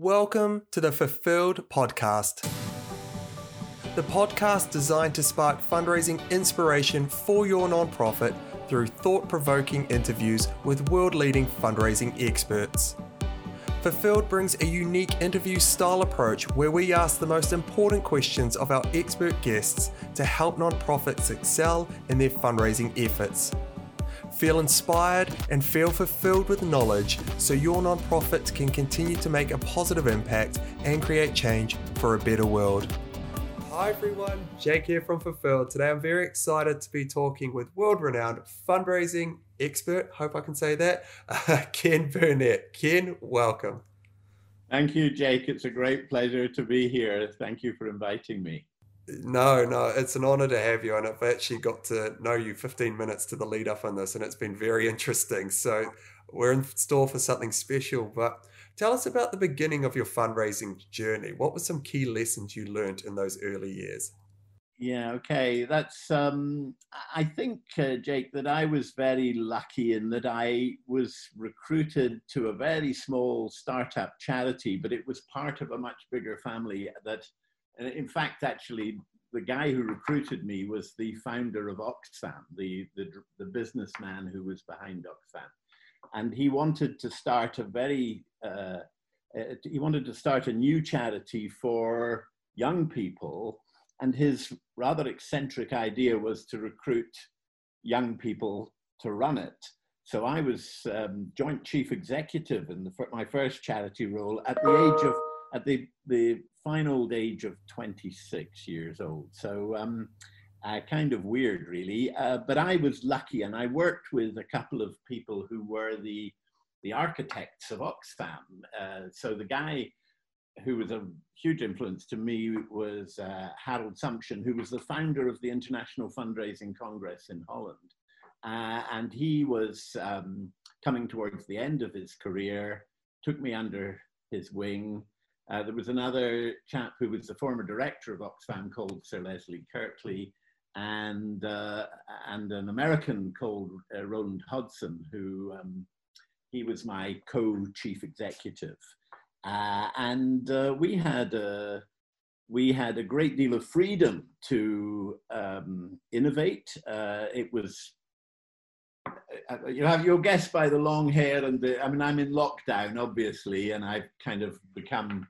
Welcome to the Fulfilled Podcast. The podcast designed to spark fundraising inspiration for your nonprofit through thought provoking interviews with world leading fundraising experts. Fulfilled brings a unique interview style approach where we ask the most important questions of our expert guests to help nonprofits excel in their fundraising efforts. Feel inspired and feel fulfilled with knowledge so your nonprofit can continue to make a positive impact and create change for a better world. Hi everyone, Jake here from Fulfilled. Today I'm very excited to be talking with world renowned fundraising expert, hope I can say that, uh, Ken Burnett. Ken, welcome. Thank you, Jake. It's a great pleasure to be here. Thank you for inviting me. No, no, it's an honor to have you. And I've actually got to know you 15 minutes to the lead up on this, and it's been very interesting. So we're in store for something special. But tell us about the beginning of your fundraising journey. What were some key lessons you learned in those early years? Yeah, okay. That's, um, I think, uh, Jake, that I was very lucky in that I was recruited to a very small startup charity, but it was part of a much bigger family that and in fact, actually, the guy who recruited me was the founder of Oxfam, the, the, the businessman who was behind Oxfam. And he wanted to start a very, uh, uh, he wanted to start a new charity for young people. And his rather eccentric idea was to recruit young people to run it. So I was um, joint chief executive in the, my first charity role at the age of at the, the fine old age of 26 years old. So um, uh, kind of weird, really. Uh, but I was lucky, and I worked with a couple of people who were the the architects of Oxfam. Uh, so the guy who was a huge influence to me was uh, Harold Sumption, who was the founder of the International Fundraising Congress in Holland. Uh, and he was um, coming towards the end of his career, took me under his wing, uh, there was another chap who was the former director of Oxfam called Sir Leslie Kirkley, and uh, and an American called uh, Roland Hudson, who um, he was my co-chief executive, uh, and uh, we had a we had a great deal of freedom to um, innovate. Uh, it was you have you'll guess by the long hair and the, I mean I'm in lockdown obviously, and I've kind of become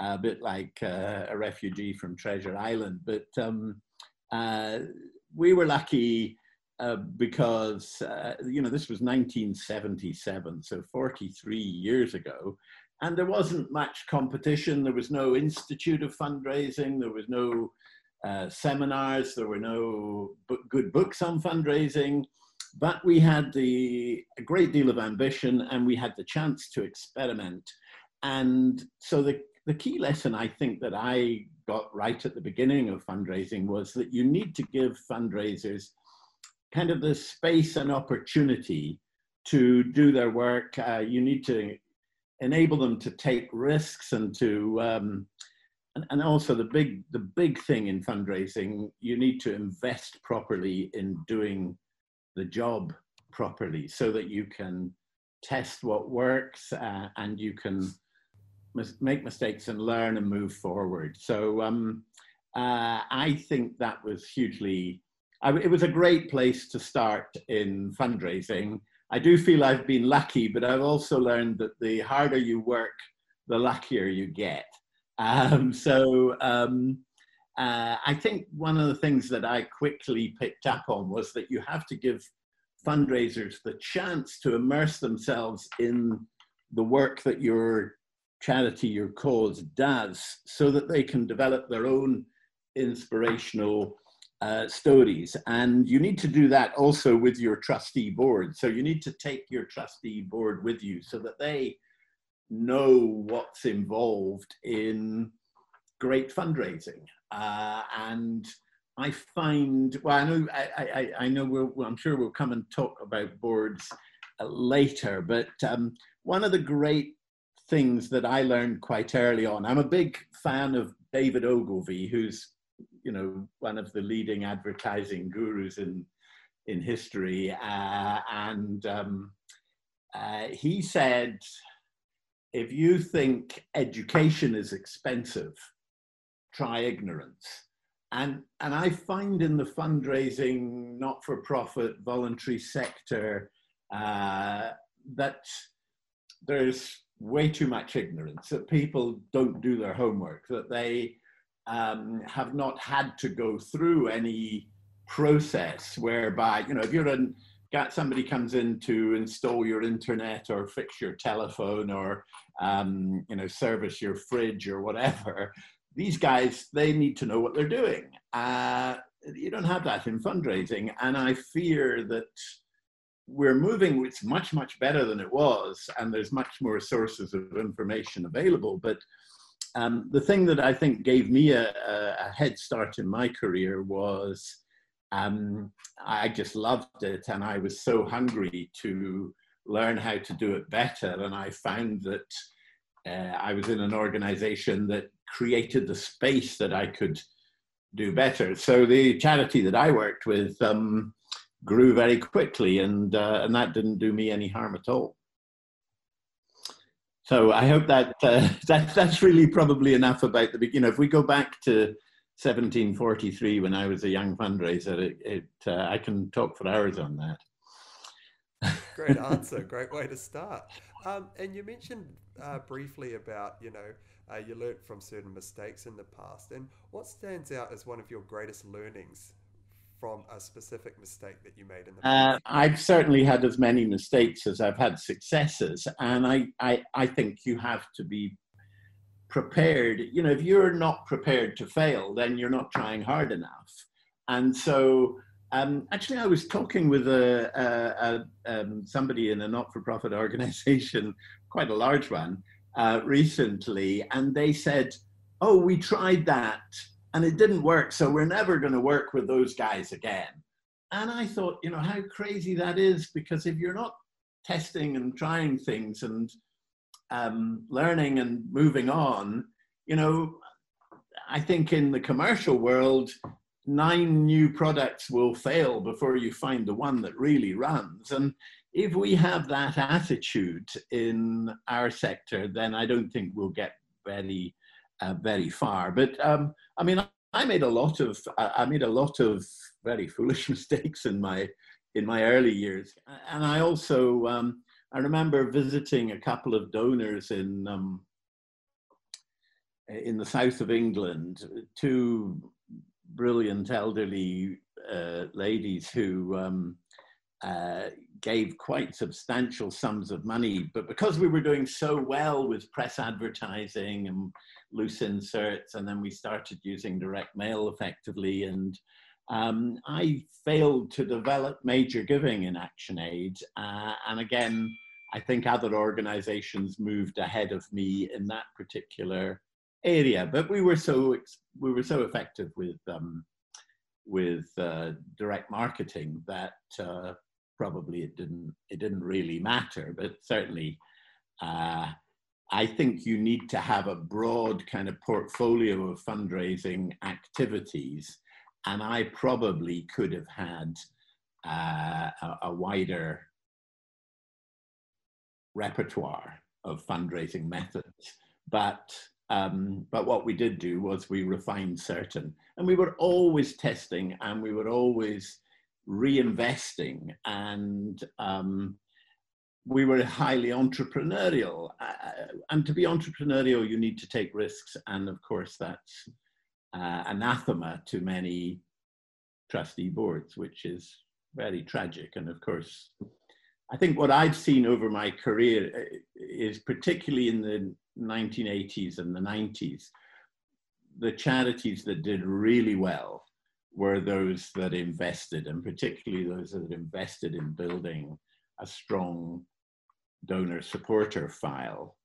a bit like uh, a refugee from Treasure Island. But um, uh, we were lucky uh, because uh, you know this was 1977, so 43 years ago, and there wasn't much competition. There was no institute of fundraising. There was no uh, seminars. There were no good books on fundraising but we had the, a great deal of ambition and we had the chance to experiment. And so the, the key lesson I think that I got right at the beginning of fundraising was that you need to give fundraisers kind of the space and opportunity to do their work. Uh, you need to enable them to take risks and to um, and, and also the big the big thing in fundraising you need to invest properly in doing the job properly so that you can test what works uh, and you can mis- make mistakes and learn and move forward. So um, uh, I think that was hugely, I, it was a great place to start in fundraising. I do feel I've been lucky, but I've also learned that the harder you work, the luckier you get. Um, so um, uh, I think one of the things that I quickly picked up on was that you have to give fundraisers the chance to immerse themselves in the work that your charity, your cause does, so that they can develop their own inspirational uh, stories. And you need to do that also with your trustee board. So you need to take your trustee board with you so that they know what's involved in great fundraising. Uh, and I find, well, I know, I, I, I know we'll, I'm sure we'll come and talk about boards uh, later, but um, one of the great things that I learned quite early on, I'm a big fan of David Ogilvy, who's, you know, one of the leading advertising gurus in, in history. Uh, and um, uh, he said, if you think education is expensive, try ignorance. And, and I find in the fundraising, not for profit, voluntary sector uh, that there's way too much ignorance, that people don't do their homework, that they um, have not had to go through any process whereby, you know, if you're in, got somebody comes in to install your internet or fix your telephone or, um, you know, service your fridge or whatever, these guys, they need to know what they're doing. Uh, you don't have that in fundraising. And I fear that we're moving, it's much, much better than it was, and there's much more sources of information available. But um, the thing that I think gave me a, a head start in my career was um, I just loved it, and I was so hungry to learn how to do it better. And I found that uh, I was in an organization that created the space that I could do better. So the charity that I worked with um, grew very quickly, and uh, and that didn't do me any harm at all. So I hope that uh, that that's really probably enough about the you know if we go back to 1743 when I was a young fundraiser, it, it uh, I can talk for hours on that. Great answer. Great way to start. Um, and you mentioned uh, briefly about you know uh, you learnt from certain mistakes in the past, and what stands out as one of your greatest learnings from a specific mistake that you made in the uh, past? Uh, I've certainly had as many mistakes as I've had successes, and I, I, I think you have to be prepared. You know, if you're not prepared to fail, then you're not trying hard enough. And so, um, actually, I was talking with a, a, a um, somebody in a not-for-profit organization, quite a large one, uh, recently, and they said, "Oh, we tried that." and it didn't work. So we're never going to work with those guys again. And I thought, you know, how crazy that is because if you're not testing and trying things and um, learning and moving on, you know, I think in the commercial world, nine new products will fail before you find the one that really runs. And if we have that attitude in our sector, then I don't think we'll get very uh, very far. But um, I mean, I made a lot of I made a lot of very foolish mistakes in my in my early years, and I also um, I remember visiting a couple of donors in um, in the south of England, two brilliant elderly uh, ladies who um, uh, gave quite substantial sums of money. But because we were doing so well with press advertising and loose inserts, and then we started using direct mail effectively. And um, I failed to develop major giving in ActionAid. Uh, and again, I think other organizations moved ahead of me in that particular area. But we were so we were so effective with um, with uh, direct marketing that uh, probably it didn't it didn't really matter. But certainly, uh, I think you need to have a broad kind of portfolio of fundraising activities. And I probably could have had uh, a, a wider repertoire of fundraising methods. But um, but what we did do was we refined certain, and we were always testing, and we were always reinvesting, and um, we were highly entrepreneurial. Uh, and to be entrepreneurial, you need to take risks. And of course, that's uh, anathema to many trustee boards, which is very tragic. And of course, I think what I've seen over my career uh, is particularly in the 1980s and the 90s, the charities that did really well were those that invested, and particularly those that invested in building a strong donor supporter file,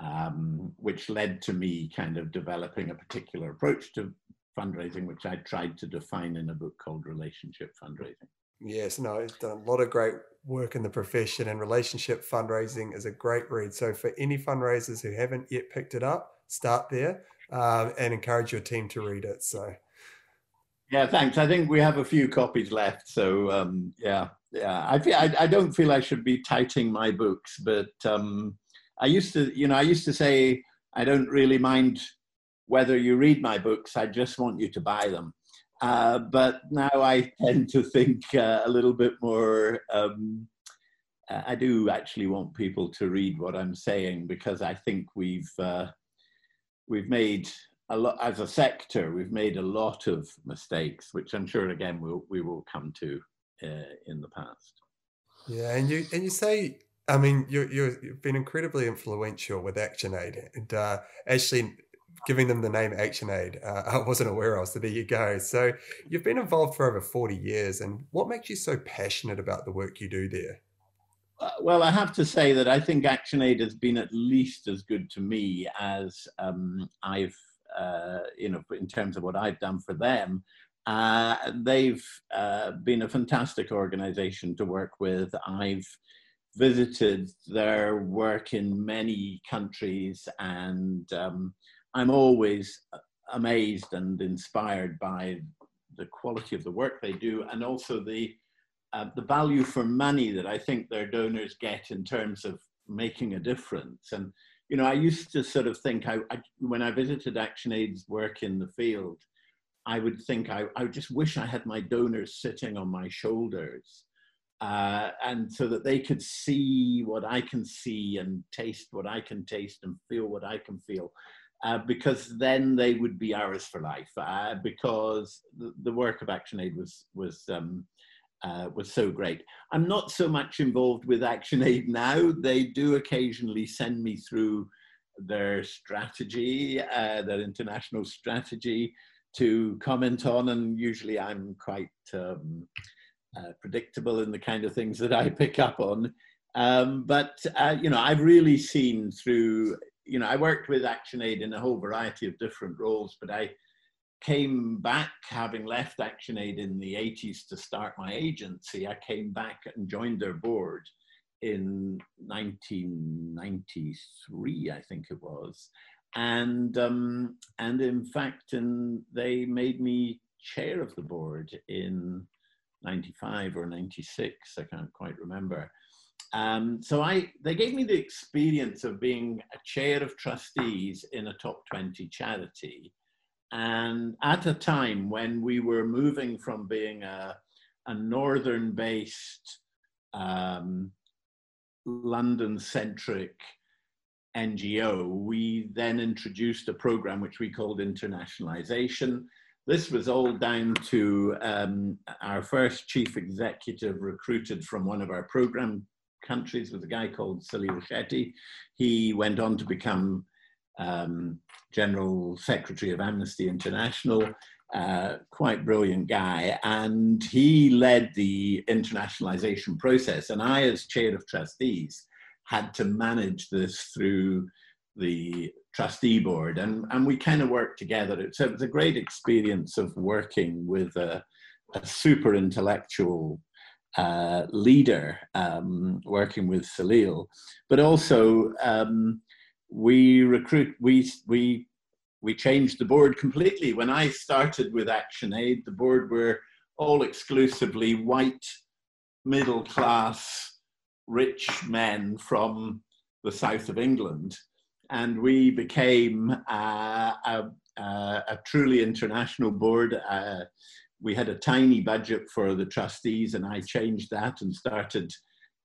um, which led to me kind of developing a particular approach to fundraising, which I tried to define in a book called Relationship Fundraising. Yes, no, it's done a lot of great work in the profession, and relationship fundraising is a great read. So, for any fundraisers who haven't yet picked it up, start there um, and encourage your team to read it. So, yeah, thanks. I think we have a few copies left. So, um, yeah, yeah, I, feel, I, I don't feel I should be touting my books, but um, I used to, you know, I used to say, I don't really mind whether you read my books, I just want you to buy them. Uh, but now I tend to think uh, a little bit more. Um, I do actually want people to read what I'm saying because I think we've uh, we've made a lot as a sector. We've made a lot of mistakes, which I'm sure again we'll, we will come to uh, in the past. Yeah, and you and you say I mean, you you've been incredibly influential with ActionAid, and uh, actually giving them the name ActionAid, uh, I wasn't aware of. So there you go. So you've been involved for over forty years, and what makes you so passionate about the work you do there? Uh, well, I have to say that I think ActionAid has been at least as good to me as um, I've, uh, you know, in terms of what I've done for them. Uh, they've uh, been a fantastic organization to work with. I've visited their work in many countries, and um, I'm always amazed and inspired by the quality of the work they do, and also the uh, the value for money that I think their donors get in terms of making a difference. And you know, I used to sort of think I, I when I visited ActionAid's work in the field, I would think I, I just wish I had my donors sitting on my shoulders uh, and so that they could see what I can see and taste what I can taste and feel what I can feel. Uh, because then they would be ours for life. Uh, because the, the, work of ActionAid was was um, uh, was so great. I'm not so much involved with ActionAid now. They do occasionally send me through their strategy, uh, their international strategy, to comment on, and usually I'm quite. Um, uh, predictable in the kind of things that I pick up on. Um, but uh, you know, I've really seen through. You know, I worked with ActionAid in a whole variety of different roles, but I came back having left ActionAid in the 80s to start my agency. I came back and joined their board in 1993, I think it was, and um, and in fact, and they made me chair of the board in 95 or 96, I can't quite remember. Um, so I, they gave me the experience of being a chair of trustees in a top 20 charity. And at a time when we were moving from being a, a northern based, um, London centric NGO, we then introduced a program which we called internationalization this was all down to um, our first chief executive recruited from one of our program countries with a guy called Salil Shetty. He went on to become um, General Secretary of Amnesty International, uh, quite brilliant guy. And he led the internationalization process. And I, as chair of trustees, had to manage this through the trustee board and, and we kind of worked together. So it was a great experience of working with a, a super intellectual uh, leader, um, working with Salil, but also um, we recruit, we, we, we changed the board completely. When I started with ActionAid, the board were all exclusively white, middle class, rich men from the south of England and we became uh, a, a, a, truly international board. Uh, we had a tiny budget for the trustees, and I changed that and started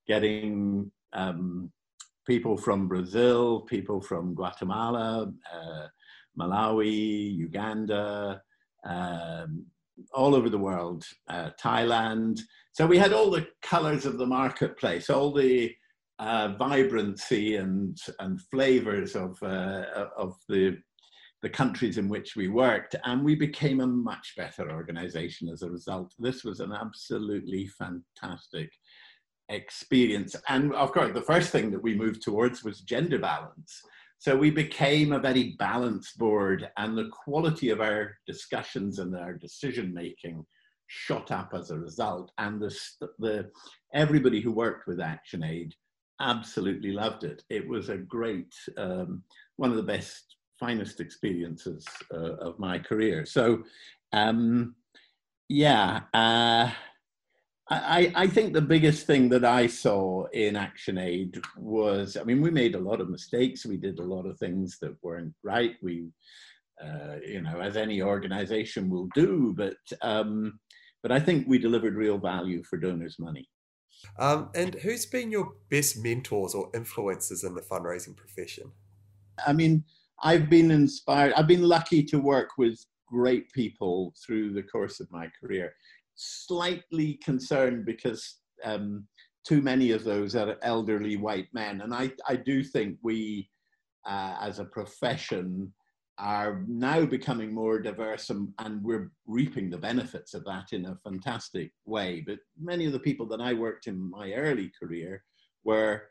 getting um, people from Brazil, people from Guatemala, uh, Malawi, Uganda, um, all over the world, uh, Thailand. So we had all the colors of the marketplace, all the uh, vibrancy and and flavors of uh, of the the countries in which we worked, and we became a much better organization as a result. This was an absolutely fantastic experience, and of course, the first thing that we moved towards was gender balance. So we became a very balanced board, and the quality of our discussions and our decision making shot up as a result. And the, the everybody who worked with ActionAid absolutely loved it. It was a great, um, one of the best, finest experiences uh, of my career. So, um, yeah, uh, I, I think the biggest thing that I saw in ActionAid was, I mean, we made a lot of mistakes. We did a lot of things that weren't right. We, uh, you know, as any organization will do, but um, but I think we delivered real value for donors' money. Um, and who's been your best mentors or influences in the fundraising profession? I mean, I've been inspired. I've been lucky to work with great people through the course of my career. Slightly concerned because um, too many of those are elderly white men, and I, I do think we, uh, as a profession, are now becoming more diverse and, and, we're reaping the benefits of that in a fantastic way. But many of the people that I worked in my early career were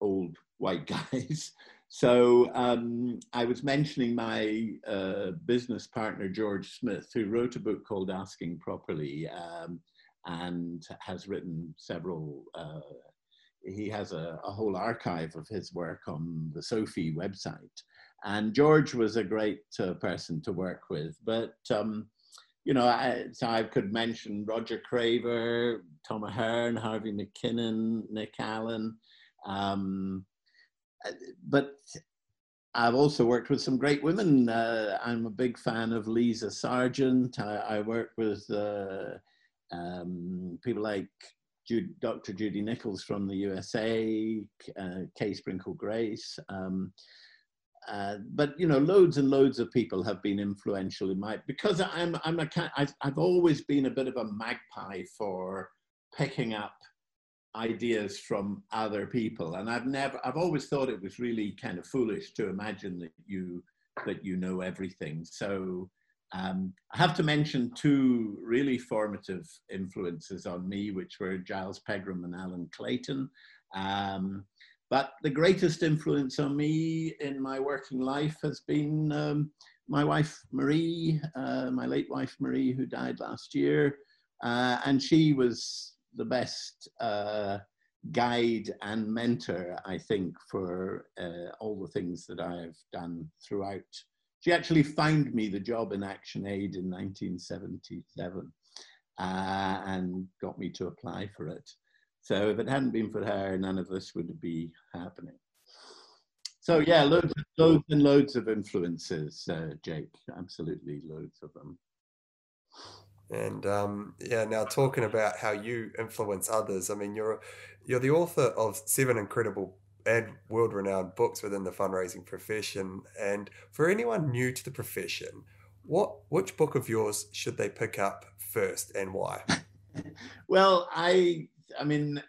old white guys. So um, I was mentioning my uh, business partner, George Smith, who wrote a book called Asking Properly um, and has written several. Uh, he has a, a, whole archive of his work on the SOFII website. And George was a great uh, person to work with. But, um, you know, I, so I could mention Roger Craver, Tom Ahern, Harvey McKinnon, Nick Allen. Um, but I've also worked with some great women. Uh, I'm a big fan of Lisa Sargent. I, I work with uh, um, people like Jude, Dr. Judy Nichols from the USA, uh, Kay Sprinkle Grace. Um, uh, but you know, loads and loads of people have been influential in my because I'm I'm a I've, I've always been a bit of a magpie for picking up ideas from other people, and I've never I've always thought it was really kind of foolish to imagine that you that you know everything. So um, I have to mention two really formative influences on me, which were Giles Pegram and Alan Clayton. Um, but the greatest influence on me in my working life has been um, my wife, Marie, uh, my late wife, Marie, who died last year. Uh, and she was the best uh, guide and mentor, I think, for uh, all the things that I've done throughout. She actually found me the job in ActionAid in 1977 uh, and got me to apply for it. So if it hadn't been for her, none of this would be happening. So yeah, loads, loads and loads of influences, uh, Jake. Absolutely, loads of them. And um, yeah, now talking about how you influence others. I mean, you're you're the author of seven incredible and world-renowned books within the fundraising profession. And for anyone new to the profession, what which book of yours should they pick up first, and why? well, I I mean,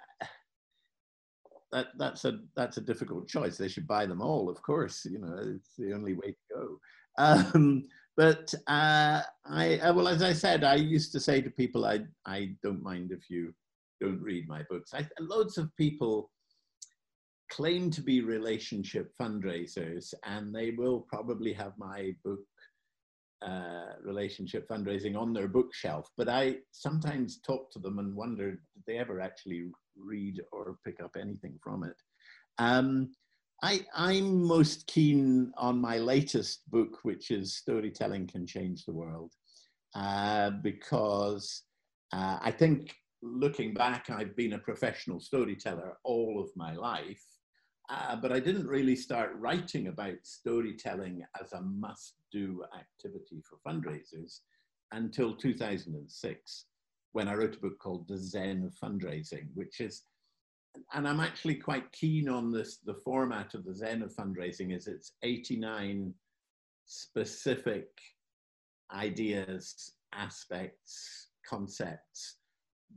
that that's a that's a difficult choice. They should buy them all, of course. You know, it's the only way to go. Um, but uh, I uh, well, as I said, I used to say to people, I I don't mind if you don't read my books. I, loads of people claim to be relationship fundraisers, and they will probably have my book uh, relationship fundraising on their bookshelf, but I sometimes talk to them and wonder did they ever actually read or pick up anything from it. Um, I, I'm most keen on my latest book, which is Storytelling Can Change the World, uh, because uh, I think looking back, I've been a professional storyteller all of my life. Uh, but I didn't really start writing about storytelling as a must do activity for fundraisers until 2006, when I wrote a book called The Zen of Fundraising, which is, and I'm actually quite keen on this. The format of the Zen of Fundraising is it's 89 specific ideas, aspects, concepts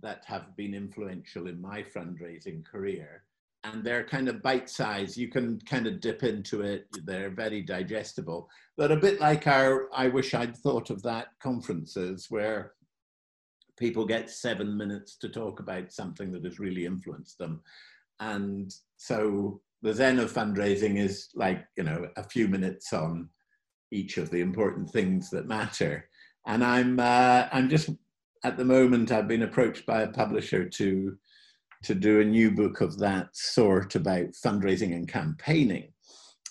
that have been influential in my fundraising career and they're kind of bite size. You can kind of dip into it. They're very digestible. But a bit like our, I wish I'd thought of that conferences where people get seven minutes to talk about something that has really influenced them. And so the Zen of fundraising is like, you know, a few minutes on each of the important things that matter. And I'm, uh, I'm just, at the moment, I've been approached by a publisher to to do a new book of that sort about fundraising and campaigning.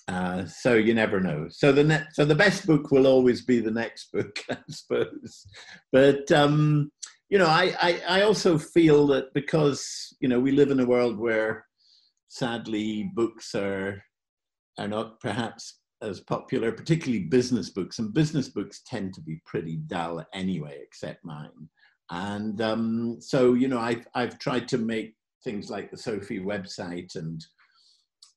Uh, so you never know. So the net, so the best book will always be the next book, I suppose. But um, you know, I, I, I also feel that because, you know, we live in a world where sadly books are, are not perhaps as popular, particularly business books, and business books tend to be pretty dull anyway, except mine. And um, so, you know, I've, I've tried to make things like the SOFII website and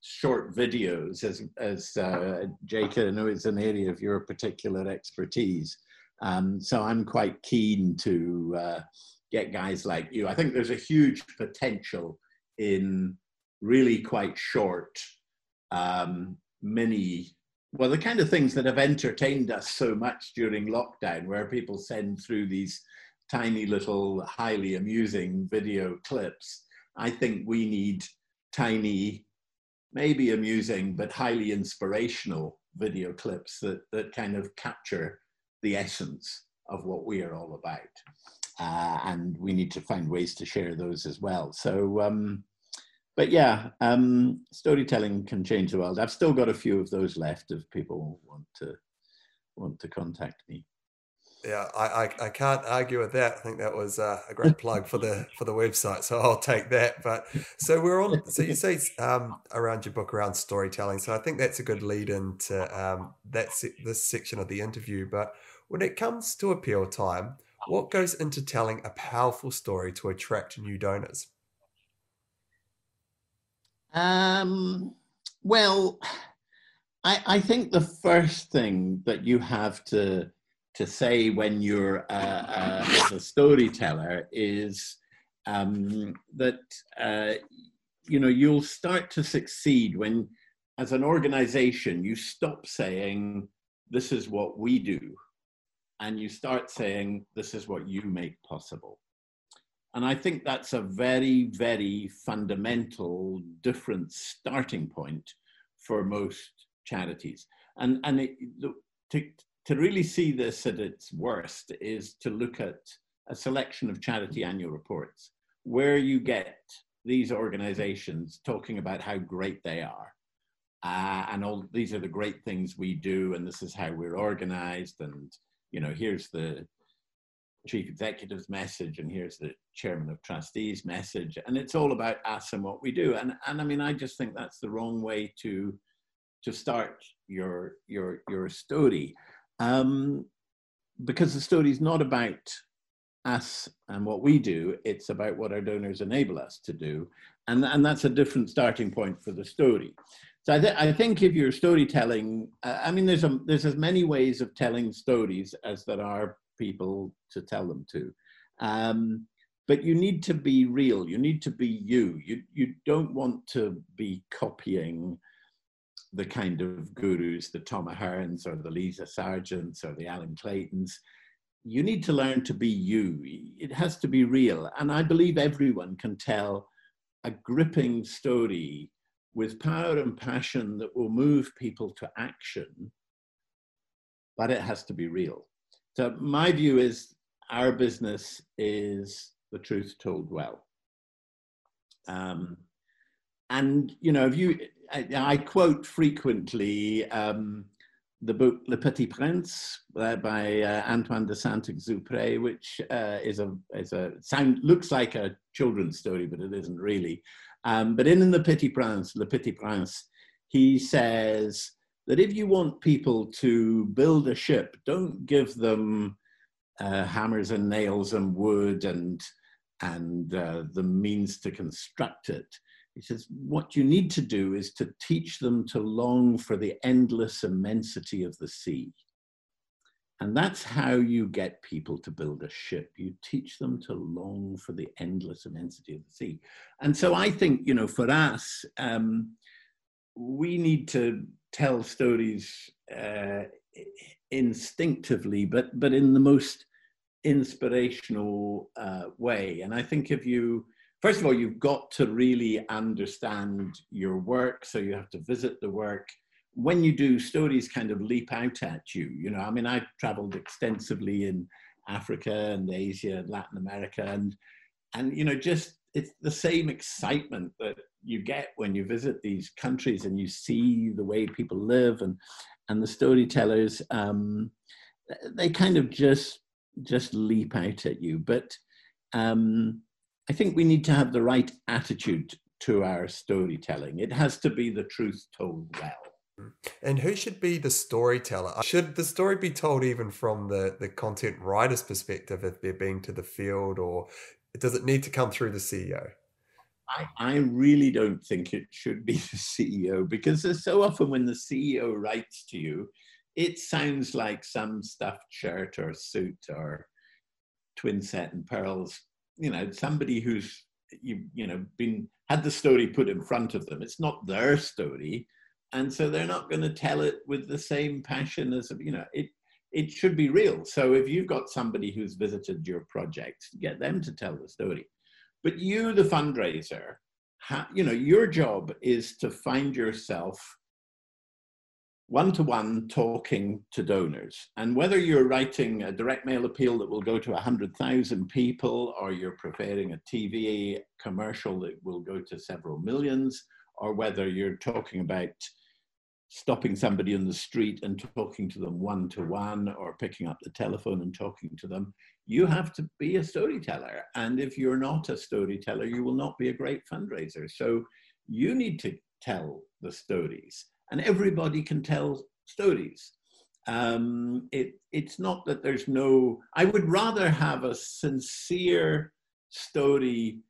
short videos, as, as uh, Jake, I know it's an area of your particular expertise. Um, so I'm quite keen to uh, get guys like you. I think there's a huge potential in really quite short um, mini well the kind of things that have entertained us so much during lockdown where people send through these tiny little highly amusing video clips i think we need tiny maybe amusing but highly inspirational video clips that that kind of capture the essence of what we are all about uh, and we need to find ways to share those as well so um, but yeah, um, storytelling can change the world. I've still got a few of those left if people want to want to contact me. Yeah, I, I, I can't argue with that. I think that was uh, a great plug for the for the website, so I'll take that. But so we're on. So you say um, around your book around storytelling. So I think that's a good lead into um, that's this section of the interview. But when it comes to appeal time, what goes into telling a powerful story to attract new donors? Um, well, I, I think the first thing that you have to to say when you're a, a, storyteller is um, that uh, you know you'll start to succeed when, as an organization, you stop saying this is what we do, and you start saying this is what you make possible. And I think that's a very, very fundamental different starting point for most charities. And, and it, to, to really see this at its worst is to look at a selection of charity annual reports where you get these organizations talking about how great they are. Uh, and all these are the great things we do, and this is how we're organized, and you know, here's the chief executive's message and here's the chairman of trustees message and it's all about us and what we do and and i mean i just think that's the wrong way to to start your your your story um, because the story is not about us and what we do it's about what our donors enable us to do and and that's a different starting point for the story so I, th- I think if you're storytelling uh, i mean there's a there's as many ways of telling stories as there are people to tell them to. Um, but you need to be real. You need to be you. You you don't want to be copying the kind of gurus, the Tom Aherns or the Lisa Sargents or the Alan Claytons. You need to learn to be you. It has to be real. And I believe everyone can tell a gripping story with power and passion that will move people to action, but it has to be real. So my view is our business is the truth told well. Um, and you know, if you, I, I quote frequently um, the book Le Petit Prince uh, by uh, Antoine de Saint-Exupéry, which uh, is a is a sound looks like a children's story, but it isn't really. Um, but in, the Petit Prince, Le Petit Prince, he says that if you want people to build a ship, don't give them uh, hammers and nails and wood and and uh, the means to construct it. He says, what you need to do is to teach them to long for the endless immensity of the sea. And that's how you get people to build a ship. You teach them to long for the endless immensity of the sea. And so I think, you know, for us, um, we need to tell stories uh, instinctively, but but in the most inspirational uh, way. And I think if you, first of all, you've got to really understand your work, so you have to visit the work. When you do, stories kind of leap out at you. You know, I mean, I've traveled extensively in Africa and Asia and Latin America, and and you know, just it's the same excitement that you get when you visit these countries and you see the way people live and and the storytellers um, they kind of just just leap out at you but um, I think we need to have the right attitude to our storytelling. It has to be the truth told well. And who should be the storyteller? Should the story be told even from the, the content writer's perspective if they're being to the field, or does it need to come through the CEO? I, I really don't think it should be the CEO because there's so often when the CEO writes to you, it sounds like some stuffed shirt or suit or twin set and pearls. You know, somebody who's you you know been had the story put in front of them. It's not their story, and so they're not going to tell it with the same passion as you know it. It should be real. So if you've got somebody who's visited your project, get them to tell the story. But you, the fundraiser, ha, you know, your job is to find yourself one to one talking to donors. And whether you're writing a direct mail appeal that will go to 100,000 people, or you're preparing a TV commercial that will go to several millions, or whether you're talking about stopping somebody in the street and talking to them one to one, or picking up the telephone and talking to them, you have to be a storyteller. And if you're not a storyteller, you will not be a great fundraiser. So you need to tell the stories and everybody can tell stories. Um, it, it's not that there's no, I would rather have a sincere story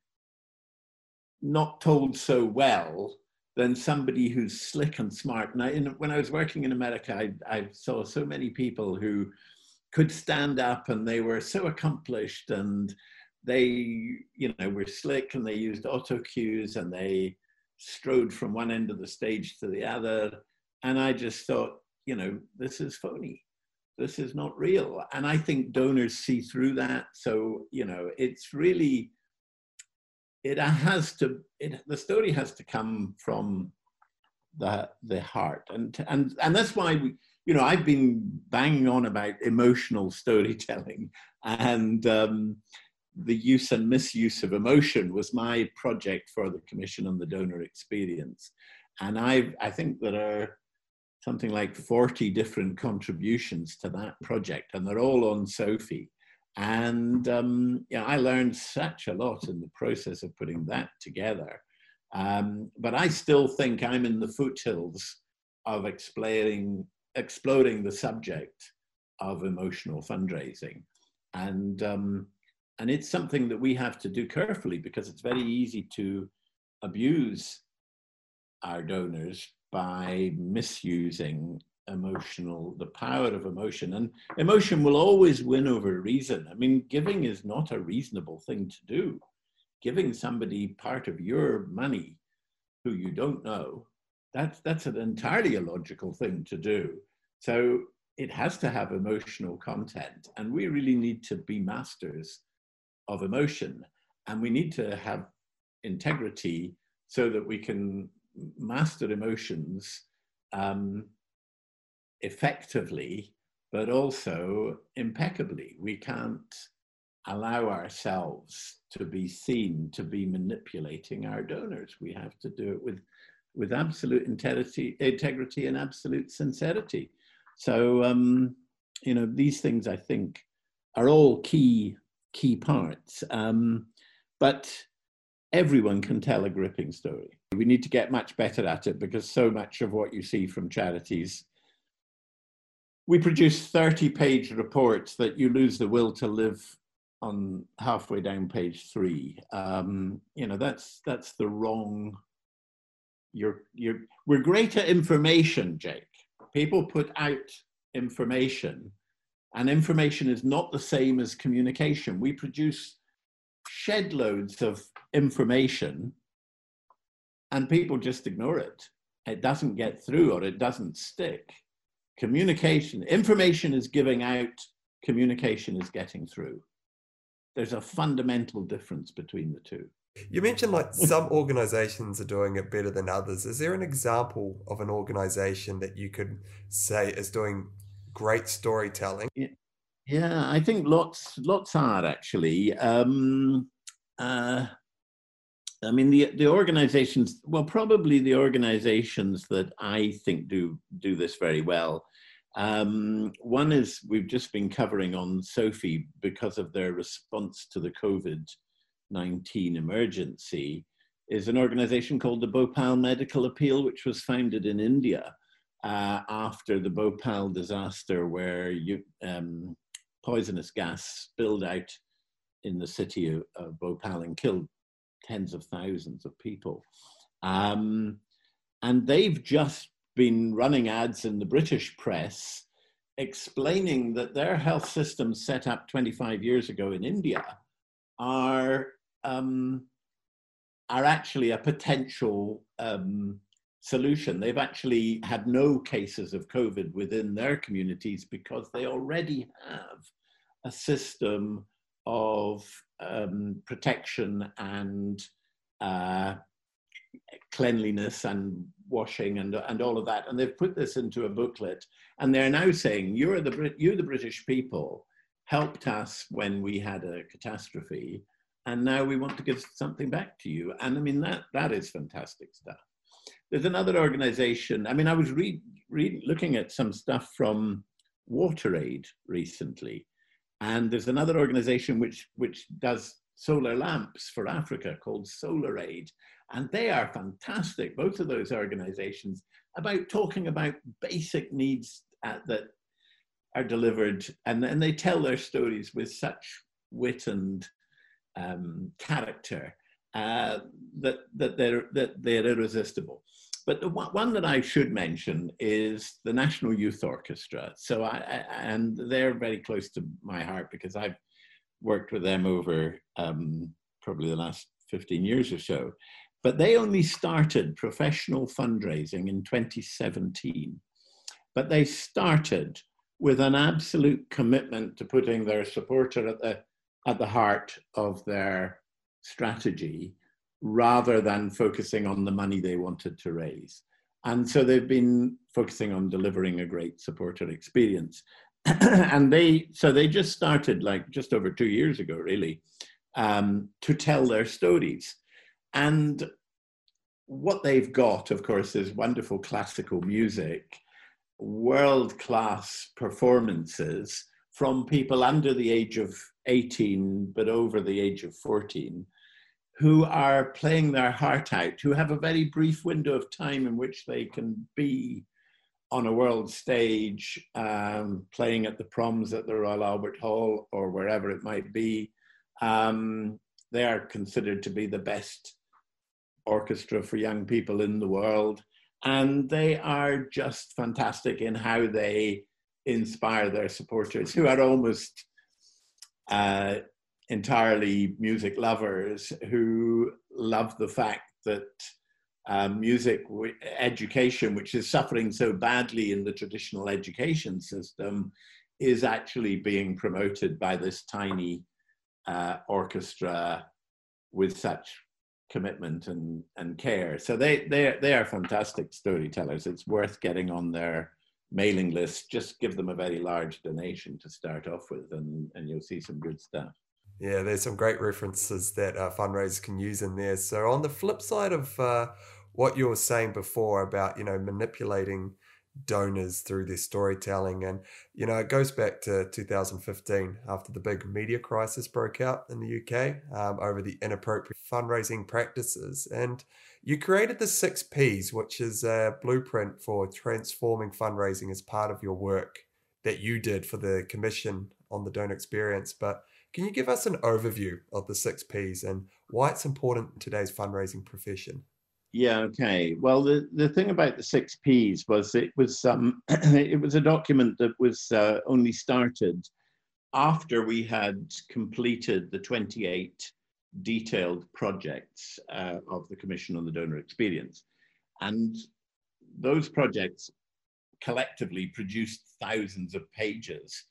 not told so well than somebody who's slick and smart. And I, in, when I was working in America, I, I saw so many people who could stand up and they were so accomplished and they, you know, were slick and they used auto cues and they strode from one end of the stage to the other. And I just thought, you know, this is phony. This is not real. And I think donors see through that. So, you know, it's really, it has to, it, the story has to come from the, the heart. And, and, and that's why we, you know, I've been banging on about emotional storytelling and, um, the use and misuse of emotion was my project for the Commission on the Donor Experience. And I, I think there are something like 40 different contributions to that project, and they're all on SOFII. And um, yeah, I learned such a lot in the process of putting that together. Um, but I still think I'm in the foothills of explaining, exploring the subject of emotional fundraising. And um, and it's something that we have to do carefully because it's very easy to abuse our donors by misusing emotional the power of emotion. And emotion will always win over reason. I mean giving is not a reasonable thing to do. Giving somebody part of your money who you don't know that's that's an entirely illogical thing to do. So it has to have emotional content and we really need to be masters of emotion. And we need to have integrity so that we can master emotions um, effectively, but also impeccably. We can't allow ourselves to be seen to be manipulating our donors. We have to do it with, with absolute integrity, integrity and absolute sincerity. So, um, you know, these things I think are all key key parts. Um, but everyone can tell a gripping story. We need to get much better at it because so much of what you see from charities, we produce 30 page reports that you lose the will to live on halfway down page three. Um, you know, that's, that's the wrong, you're, you're, we're great at information, Jake. People put out information and information is not the same as communication. We produce shed loads of information and people just ignore it. It doesn't get through or it doesn't stick. Communication, information is giving out, communication is getting through. There's a fundamental difference between the two. You mentioned like some organizations are doing it better than others. Is there an example of an organization that you could say is doing great storytelling. Yeah, I think lots lots are actually. Um, uh, I mean, the the organizations, well, probably the organizations that I think do do this very well Um, one is we've just been covering on SOFII because of their response to the COVID 19 emergency, is an organization called the Bhopal Medical Appeal, which was founded in India uh, after the Bhopal disaster, where you, um, poisonous gas spilled out in the city of, of, Bhopal and killed tens of thousands of people. Um, and they've just been running ads in the British press explaining that their health systems set up 25 years ago in India are um, are actually a potential um, solution. They've actually had no cases of COVID within their communities because they already have a system of um, protection and uh, cleanliness and washing and, and all of that. And they've put this into a booklet. And they're now saying, you're the, you, the British people, helped us when we had a catastrophe. And now we want to give something back to you. And I mean, that, that is fantastic stuff. There's another organization. I mean, I was read, looking at some stuff from WaterAid recently. And there's another organization which, which does solar lamps for Africa called SolarAid. And they are fantastic, both of those organizations, about talking about basic needs at, that are delivered. And, and they tell their stories with such wit and um, character uh, that, that, they're, that they're irresistible. But the one that I should mention is the National Youth Orchestra. So I, and they're very close to my heart because I've worked with them over um, probably the last 15 years or so. But they only started professional fundraising in 2017. But they started with an absolute commitment to putting their supporter at the, at the heart of their strategy rather than focusing on the money they wanted to raise. And so they've been focusing on delivering a great supporter experience. and they, so they just started like just over two years ago, really, um, to tell their stories. And what they've got, of course, is wonderful classical music, world class performances from people under the age of 18, but over the age of 14, who are playing their heart out, who have a very brief window of time in which they can be on a world stage, um, playing at the proms at the Royal Albert Hall or wherever it might be. Um, they are considered to be the best orchestra for young people in the world. And they are just fantastic in how they inspire their supporters, who are almost uh, entirely music lovers, who love the fact that um, music education, which is suffering so badly in the traditional education system, is actually being promoted by this tiny uh, orchestra with such commitment and, and care. So they, they, they are fantastic storytellers. It's worth getting on their mailing list. Just give them a very large donation to start off with, and, and you'll see some good stuff. Yeah, there's some great references that uh, fundraisers can use in there. So on the flip side of uh, what you were saying before about you know manipulating donors through their storytelling. And, you know, it goes back to 2015 after the big media crisis broke out in the UK um, over the inappropriate fundraising practices. And you created the six Ps, which is a blueprint for transforming fundraising as part of your work that you did for the commission on the donor experience. But can you give us an overview of the six Ps and why it's important in today's fundraising profession? Yeah. Okay. Well, the, the thing about the six Ps was it was um, it was a document that was uh, only started after we had completed the 28 detailed projects uh, of the Commission on the Donor Experience, and those projects collectively produced thousands of pages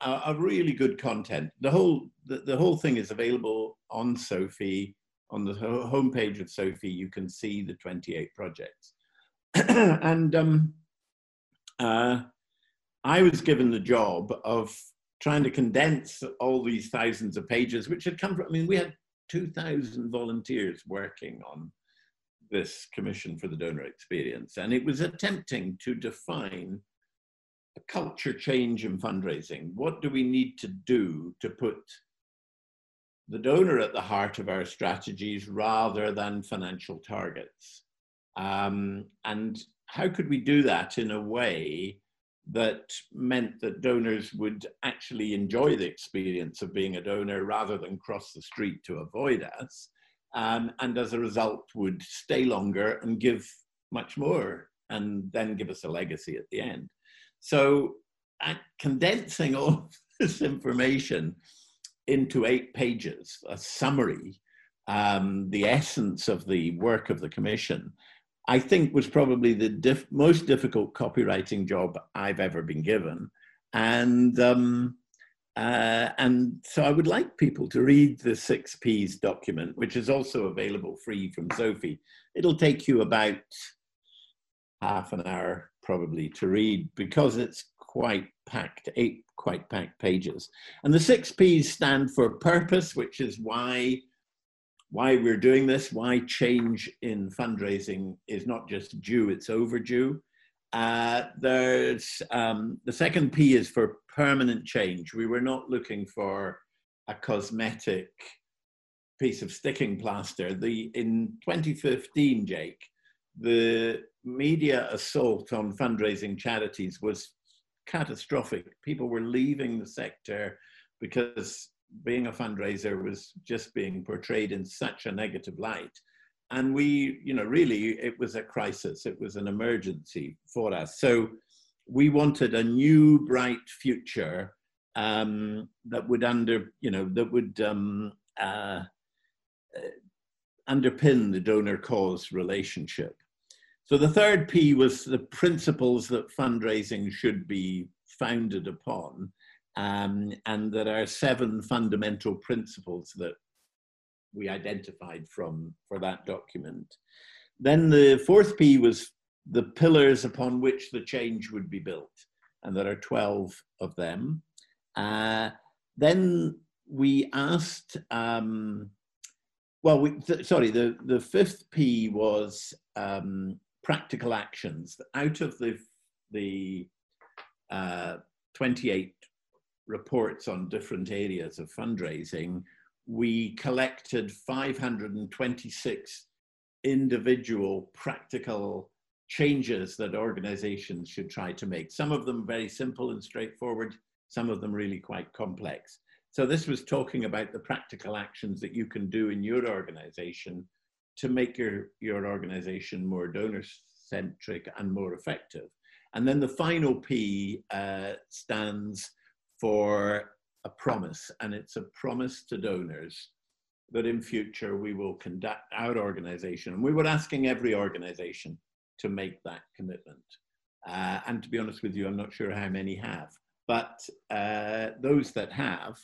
uh, of really good content. The whole the, the whole thing is available on SOFII. on the homepage of SOFII, you can see the 28 projects. and um, uh, I was given the job of trying to condense all these thousands of pages, which had come from, I mean, we had 2,000 volunteers working on this commission for the donor experience. And it was attempting to define a culture change in fundraising. What do we need to do to put the donor at the heart of our strategies rather than financial targets? Um, and how could we do that in a way that meant that donors would actually enjoy the experience of being a donor rather than cross the street to avoid us? Um, and as a result, would stay longer and give much more and then give us a legacy at the end. So, condensing all this information into eight pages, a summary, um, the essence of the work of the commission, I think was probably the diff- most difficult copywriting job I've ever been given. And um, uh, and so I would like people to read the six P's document, which is also available free from SOFII. It'll take you about half an hour probably to read because it's quite packed, eight quite packed pages. And the six P's stand for purpose, which is why why we're doing this, why change in fundraising is not just due, it's overdue. Uh, there's um, the second P is for permanent change. We were not looking for a cosmetic piece of sticking plaster. The in 2015, Jake, the media assault on fundraising charities was catastrophic. People were leaving the sector because being a fundraiser was just being portrayed in such a negative light. And we, you know, really, it was a crisis, it was an emergency for us. So we wanted a new, bright future um, that would under, you know, that would um, uh, uh underpin the donor cause relationship. So the third P was the principles that fundraising should be founded upon. Um, and there are seven fundamental principles that we identified from for that document. Then the fourth P was the pillars upon which the change would be built, and there are 12 of them. Uh, then we asked, um, well, we, th- sorry, the, the fifth P was um, practical actions. Out of the, the uh, 28 reports on different areas of fundraising, we collected 526 individual practical changes that organizations should try to make. Some of them very simple and straightforward, some of them really quite complex. So this was talking about the practical actions that you can do in your organization to make your, your organization more donor centric and more effective. And then the final P uh, stands for a promise, and it's a promise to donors that in future we will conduct our organization. And we were asking every organization to make that commitment. Uh, and to be honest with you, I'm not sure how many have. But uh, those that have,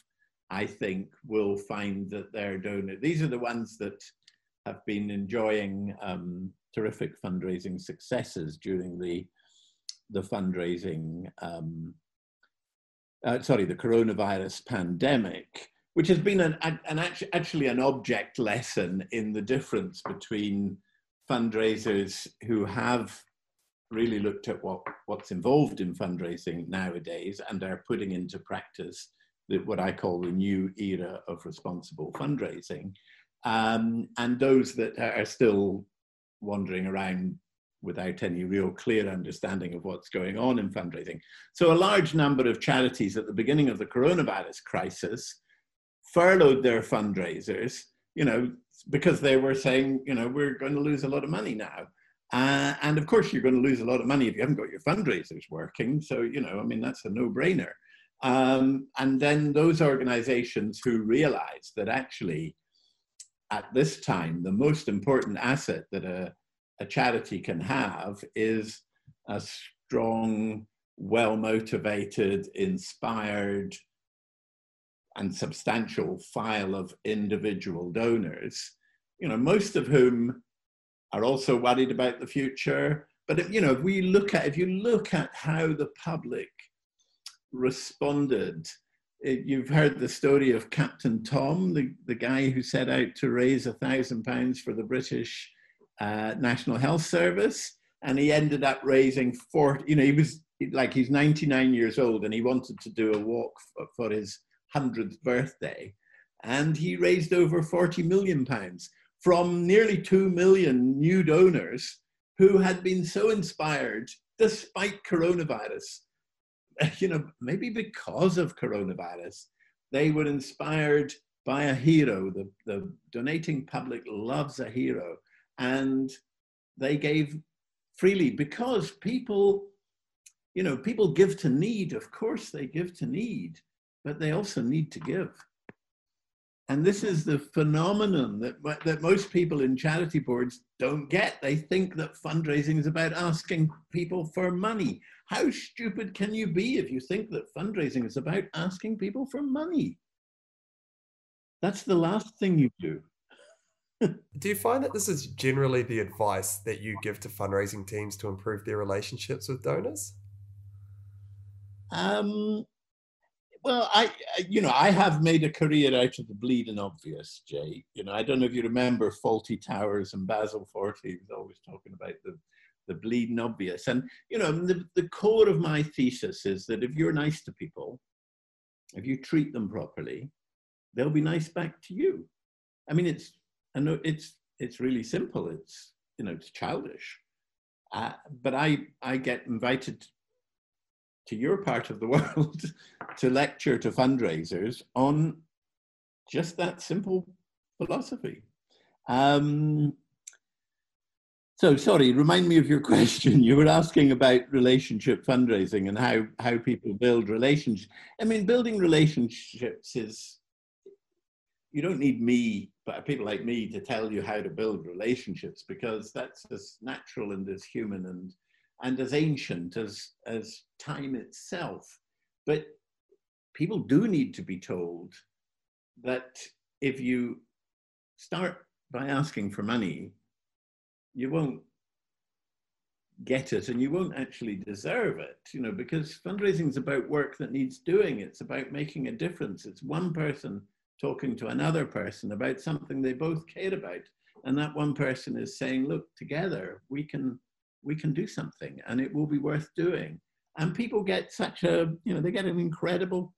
I think, will find that their donor, these are the ones that have been enjoying um, terrific fundraising successes during the, the fundraising um, uh, sorry, the coronavirus pandemic, which has been an, an, actually an object lesson in the difference between fundraisers who have really looked at what, what's involved in fundraising nowadays and are putting into practice the, what I call the new era of responsible fundraising, um, and those that are still wandering around without any real clear understanding of what's going on in fundraising. So, a large number of charities at the beginning of the coronavirus crisis furloughed their fundraisers, you know, because they were saying, you know, we're going to lose a lot of money now. Uh, and of course, you're going to lose a lot of money if you haven't got your fundraisers working. So, you know, I mean, that's a no brainer. Um, and then those organizations who realized that actually, at this time, the most important asset that a a charity can have is a strong, well motivated, inspired, and substantial file of individual donors, you know, most of whom are also worried about the future. But if, you know, if we look at if you look at how the public responded, it, you've heard the story of Captain Tom, the, the guy who set out to raise a thousand pounds for the British uh, National Health Service, and he ended up raising 40, you know, he was like he's 99 years old and he wanted to do a walk for, for his 100th birthday. And he raised over 40 million pounds from nearly 2 million new donors who had been so inspired despite coronavirus. You know, maybe because of coronavirus, they were inspired by a hero. The, the donating public loves a hero. And they gave freely because people, you know, people give to need. Of course, they give to need, but they also need to give. And this is the phenomenon that, that most people in charity boards don't get. They think that fundraising is about asking people for money. How stupid can you be if you think that fundraising is about asking people for money? That's the last thing you do. Do you find that this is generally the advice that you give to fundraising teams to improve their relationships with donors? Um, well, I, you know, I have made a career out of the bleeding obvious, Jay. You know, I don't know if you remember Fawlty Towers and Basil Fawlty was always talking about the, the bleeding obvious. And, you know, the, the core of my thesis is that if you're nice to people, if you treat them properly, they'll be nice back to you. I mean, it's, Know it's, it's really simple. It's, you know, it's childish. Uh, but I, I get invited to your part of the world to lecture to fundraisers on just that simple philosophy. Um, so, sorry, remind me of your question. You were asking about relationship fundraising and how, how people build relationships. I mean, building relationships is, you don't need me, but people like me to tell you how to build relationships because that's as natural and as human and and as ancient as, as time itself. But people do need to be told that if you start by asking for money, you won't get it and you won't actually deserve it, you know, because fundraising is about work that needs doing. It's about making a difference. It's one person talking to another person about something they both care about. And that one person is saying, look, together we can we can do something and it will be worth doing. And people get such a, you know, they get an incredible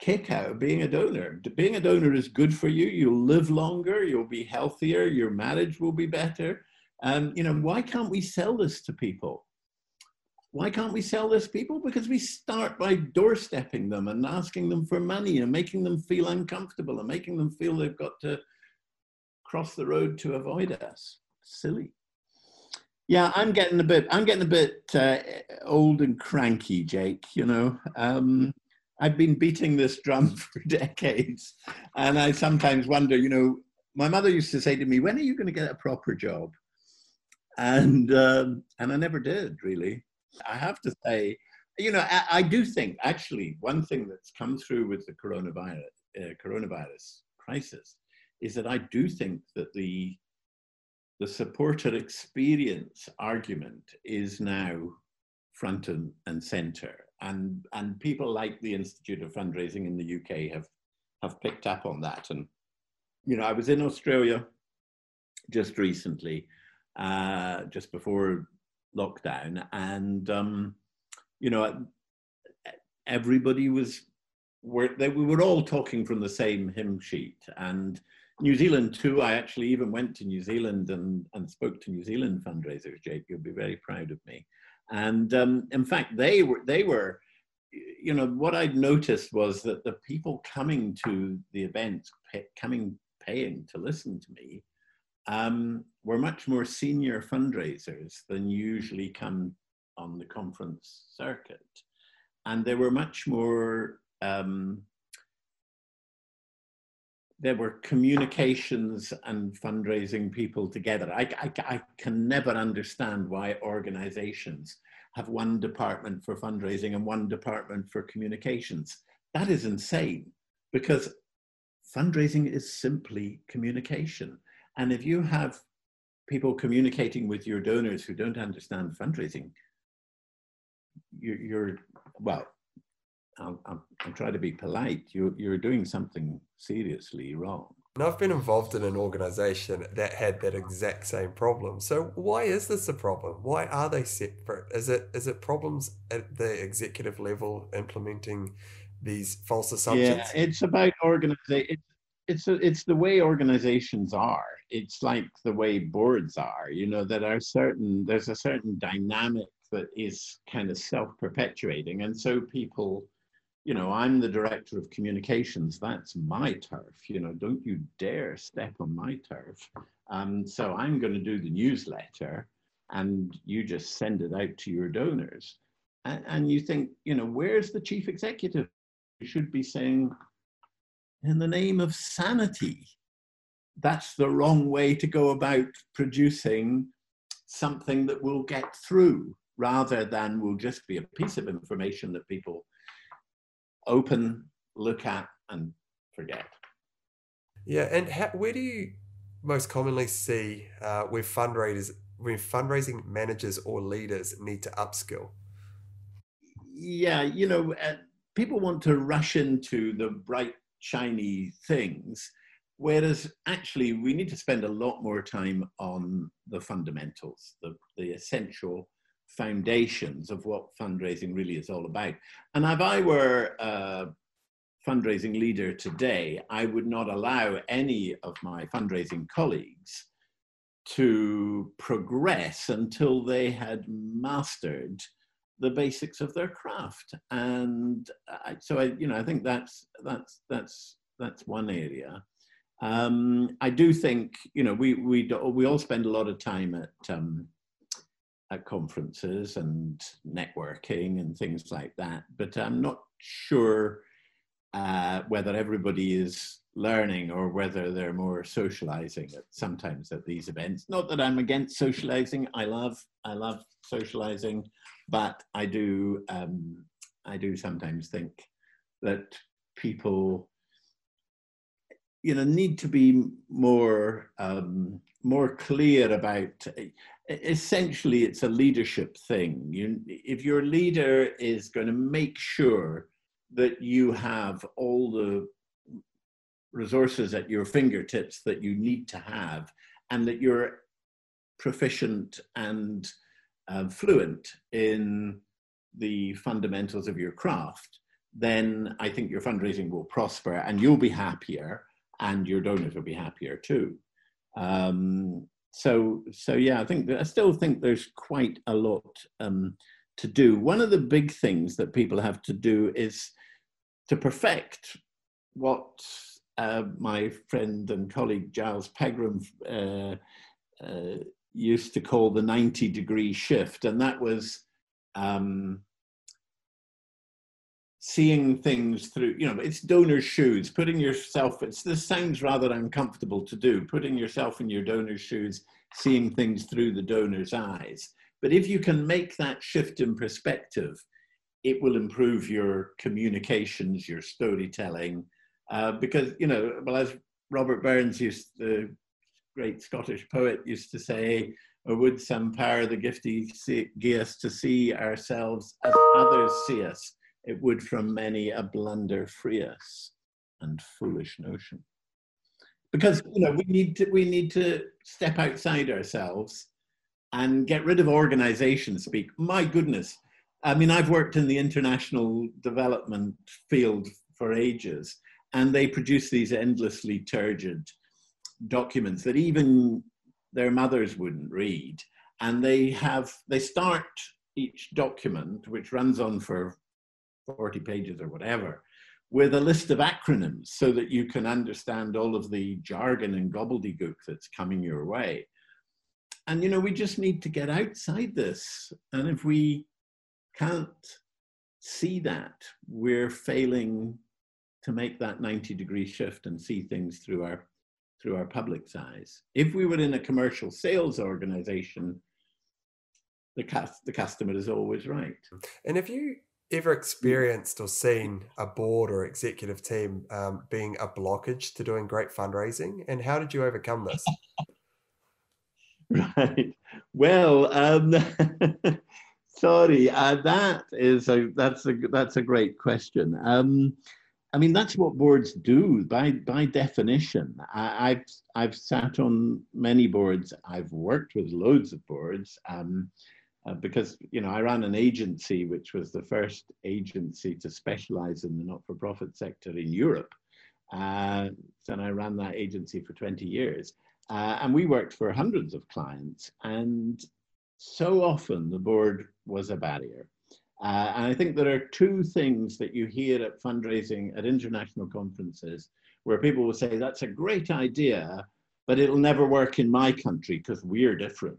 kick out of being a donor. Being a donor is good for you. You'll live longer, you'll be healthier, your marriage will be better. And, you know, why can't we sell this to people? Why can't we sell this people? Because we start by doorstepping them and asking them for money and making them feel uncomfortable and making them feel they've got to cross the road to avoid us. Silly. Yeah, I'm getting a bit. I'm getting a bit uh, old and cranky, Jake. You know, um, I've been beating this drum for decades, and I sometimes wonder. You know, my mother used to say to me, "When are you going to get a proper job?" And um, and I never did really. I have to say, you know, I, I do think actually one thing that's come through with the coronavirus uh, coronavirus crisis is that I do think that the the supporter experience argument is now front and, and center. And, and people like the Institute of Fundraising in the UK have, have picked up on that. And, you know, I was in Australia just recently, uh, just before lockdown, and, um, you know, everybody was, were, they, we were all talking from the same hymn sheet. And, New Zealand too. I actually even went to New Zealand and, and spoke to New Zealand fundraisers. Jake, you'll be very proud of me. And um, in fact, they were they were, you know, what I'd noticed was that the people coming to the events, coming paying to listen to me, um, were much more senior fundraisers than usually come on the conference circuit, and they were much more um, there were communications and fundraising people together. I, I, I, can never understand why organizations have one department for fundraising and one department for communications. That is insane because fundraising is simply communication. And if you have people communicating with your donors who don't understand fundraising, you're, you're well, I'll, I'll, I'll, try to be polite. You're, you're doing something seriously wrong. And I've been involved in an organization that had that exact same problem. So why is this a problem? Why are they separate? Is it is it problems at the executive level implementing these false assumptions? Yeah, it's about organization. It's a, it's the way organizations are. It's like the way boards are. You know, that are certain. There's a certain dynamic that is kind of self-perpetuating, and so people you know, I'm the director of communications. That's my turf. You know, don't you dare step on my turf. Um, so I'm going to do the newsletter and you just send it out to your donors. And, and you think, you know, where's the chief executive? You should be saying, in the name of sanity, that's the wrong way to go about producing something that will get through rather than will just be a piece of information that people open, look at, and forget. Yeah, and how, where do you most commonly see uh, where fundraisers, where fundraising managers or leaders need to upskill? Yeah, you know, uh, people want to rush into the bright, shiny things, whereas actually we need to spend a lot more time on the fundamentals, the, the essential foundations of what fundraising really is all about. And if I were a fundraising leader today, I would not allow any of my fundraising colleagues to progress until they had mastered the basics of their craft. And I, so I, you know, I think that's that's that's that's one area. Um, I do think, you know, we we we all spend a lot of time at um, at conferences and networking and things like that. But I'm not sure uh, whether everybody is learning or whether they're more socializing at, sometimes at these events. Not that I'm against socializing. I love I love socializing, but I do um, I do sometimes think that people you know need to be more um, more clear about essentially it's a leadership thing you, if your leader is going to make sure that you have all the resources at your fingertips that you need to have and that you're proficient and uh, fluent in the fundamentals of your craft then i think your fundraising will prosper and you'll be happier and your donors will be happier too um, so so yeah, I think I still think there's quite a lot um, to do. One of the big things that people have to do is to perfect what uh, my friend and colleague Giles Pegram uh, uh, used to call the 90 degree shift, and that was um, seeing things through you know it's donor's shoes. Putting yourself it's this sounds rather uncomfortable to do. Putting yourself in your donor's shoes seeing things through the donor's eyes. But if you can make that shift in perspective it will improve your communications your storytelling uh, because you know well as robert burns used the great scottish poet used to say or would some power the gift give us to see ourselves as others see us it would from many a blunder free us and foolish notion. Because you know we need to we need to step outside ourselves and get rid of organization speak. My goodness. I mean, I've worked in the international development field for ages, and they produce these endlessly turgid documents that even their mothers wouldn't read. And they have they start each document, which runs on for 40 pages or whatever, with a list of acronyms so that you can understand all of the jargon and gobbledygook that's coming your way. And, you know, we just need to get outside this. And if we can't see that, we're failing to make that 90 degree shift and see things through our through our public's eyes. If we were in a commercial sales organization, the, cast, the customer is always right. And if you ever experienced or seen a board or executive team um, being a blockage to doing great fundraising? And how did you overcome this? right. Well, um, sorry, uh, that is a that's a that's a great question. Um, I mean, that's what boards do by by definition. I, have I've sat on many boards. I've worked with loads of boards um, uh, because you know I ran an agency which was the first agency to specialize in the not-for-profit sector in Europe. Uh, and I ran that agency for 20 years. Uh, and we worked for hundreds of clients. And so often the board was a barrier. Uh, and I think there are two things that you hear at fundraising at international conferences where people will say, that's a great idea, but it'll never work in my country because we're different,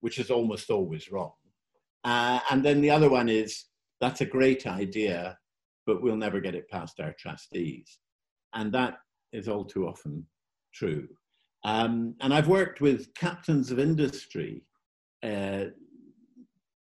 which is almost always wrong. Uh, and then the other one is, that's a great idea, but we'll never get it past our trustees. And that is all too often true. Um, and I've worked with captains of industry, uh,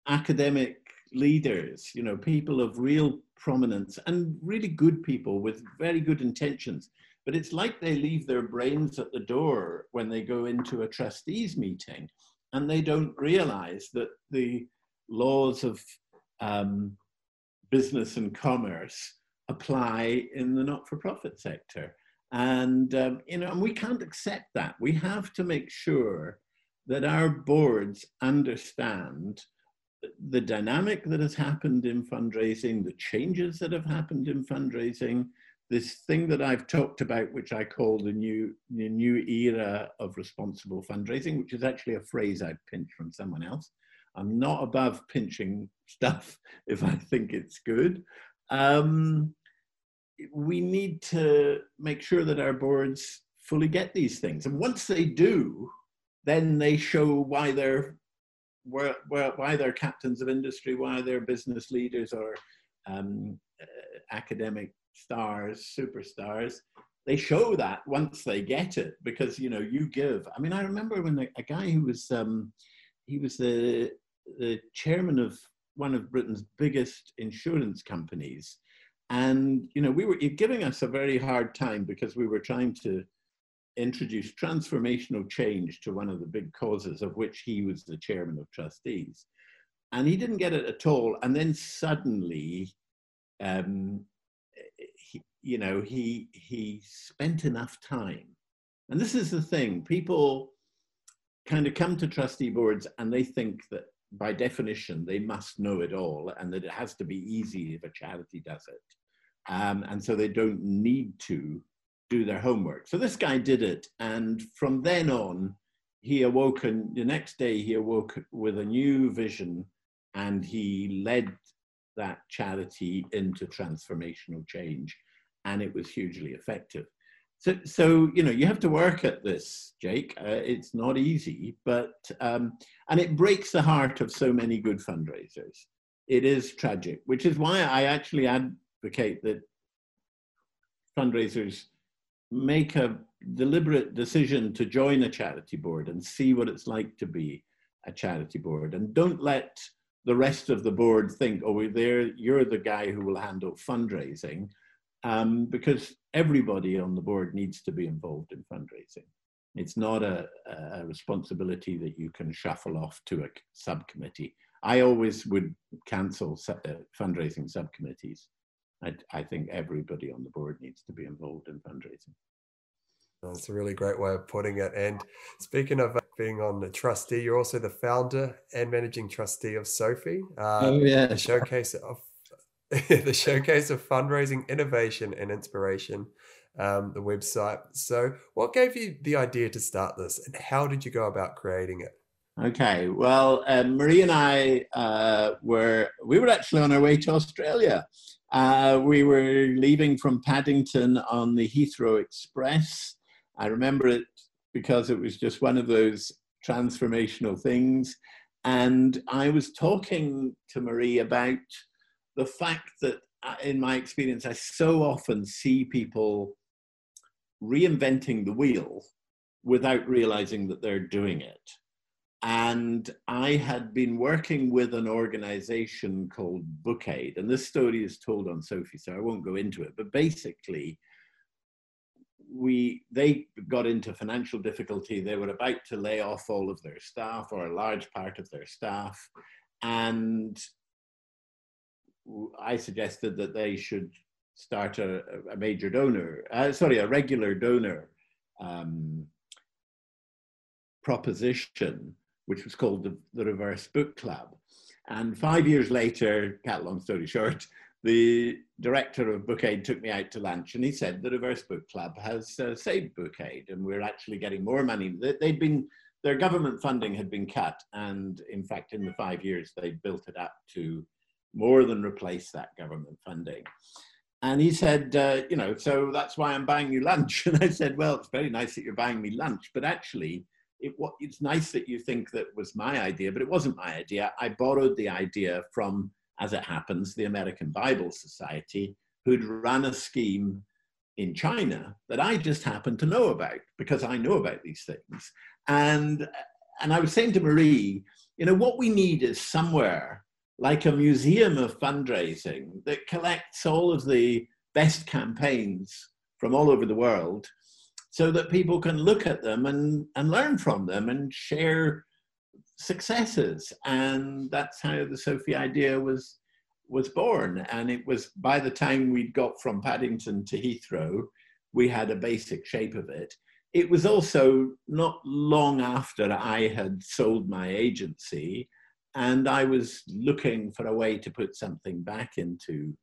academic leaders, you know, people of real prominence and really good people with very good intentions. But it's like they leave their brains at the door when they go into a trustees meeting and they don't realize that the laws of um, business and commerce apply in the not-for-profit sector. And, um, you know, and we can't accept that. We have to make sure that our boards understand the dynamic that has happened in fundraising, the changes that have happened in fundraising, this thing that I've talked about, which I call the new, the new era of responsible fundraising, which is actually a phrase I've pinched from someone else. I'm not above pinching stuff if I think it's good. Um, we need to make sure that our boards fully get these things. And once they do, then they show why they're why they're captains of industry, why they're business leaders or um, uh, academic stars, superstars. They show that once they get it because you know you give. I mean, I remember when a, a guy who was um, he was the the chairman of one of Britain's biggest insurance companies, and you know we were giving us a very hard time because we were trying to introduce transformational change to one of the big causes of which he was the chairman of trustees. And he didn't get it at all. And then suddenly um, he, you know he he spent enough time. And this is the thing. People kind of come to trustee boards and they think that by definition, they must know it all and that it has to be easy if a charity does it. Um, and so they don't need to do their homework. So this guy did it. And from then on, he awoke, and the next day he awoke with a new vision and he led that charity into transformational change. And it was hugely effective. So, so you know, you have to work at this, Jake. Uh, it's not easy, but um, and it breaks the heart of so many good fundraisers. It is tragic, which is why I actually advocate that fundraisers make a deliberate decision to join a charity board and see what it's like to be a charity board, and don't let the rest of the board think, "Oh, there. You're the guy who will handle fundraising." um, because everybody on the board needs to be involved in fundraising. It's not a, a, responsibility that you can shuffle off to a subcommittee. I always would cancel uh, fundraising subcommittees. I, I think everybody on the board needs to be involved in fundraising. That's a really great way of putting it. And speaking of being on the trustee, you're also the founder and managing trustee of SOFII, uh, oh, yeah. the showcase of the showcase of fundraising, innovation, and inspiration, um, the website. So, what gave you the idea to start this, and how did you go about creating it? Okay, well, uh, Marie and I uh, were we were actually on our way to Australia. Uh, we were leaving from Paddington on the Heathrow Express. I remember it because it was just one of those transformational things. And I was talking to Marie about the fact that, uh, in my experience, I so often see people reinventing the wheel without realizing that they're doing it. And I had been working with an organization called Book Aid, and this story is told on SOFII, so I won't go into it. But basically, we they got into financial difficulty. They were about to lay off all of their staff or a large part of their staff, and I suggested that they should start a, a major donor, uh, sorry, a regular donor um, proposition, which was called the, the Reverse Book Club. And five years later, cut long story short, the director of Book Aid took me out to lunch and he said the Reverse Book Club has uh, saved Book Aid and we're actually getting more money. They'd been, their government funding had been cut and in fact in the five years they built it up to more than replace that government funding. And he said, uh, you know, so that's why I'm buying you lunch. And I said, well, it's very nice that you're buying me lunch, but actually, it, it's nice that you think that was my idea, but it wasn't my idea. I borrowed the idea from, as it happens, the American Bible Society, who'd run a scheme in China that I just happened to know about because I know about these things. And, and I was saying to Marie, you know, what we need is somewhere like a museum of fundraising that collects all of the best campaigns from all over the world so that people can look at them and, and learn from them and share successes. And that's how the SOFII idea was was born. And it was by the time we'd got from Paddington to Heathrow, we had a basic shape of it. It was also not long after I had sold my agency and I was looking for a way to put something back into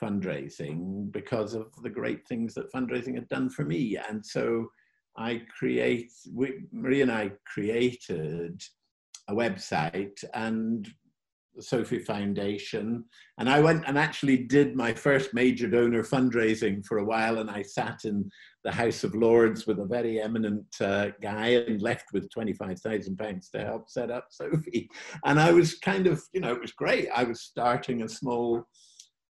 fundraising because of the great things that fundraising had done for me. And so I create, we, Marie and I created a website and the SOFII Foundation. And I went and actually did my first major donor fundraising for a while. And I sat in the House of Lords with a very eminent uh, guy and left with £25,000 to help set up SOFII. And I was kind of, you know, it was great. I was starting a small,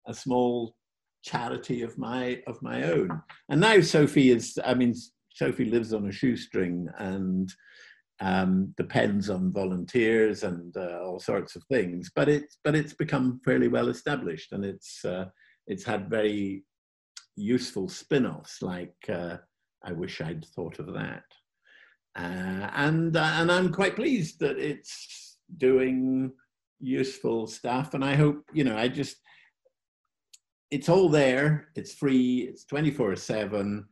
a small charity of my of my own. And now SOFII is, I mean, SOFII lives on a shoestring and um, depends on volunteers and uh, all sorts of things. But it's but it's become fairly well established, and it's uh, it's had very useful spin-offs. Like uh, I wish I'd thought of that, uh, and uh, and I'm quite pleased that it's doing useful stuff. And I hope you know I just it's all there. It's free. It's twenty four seven,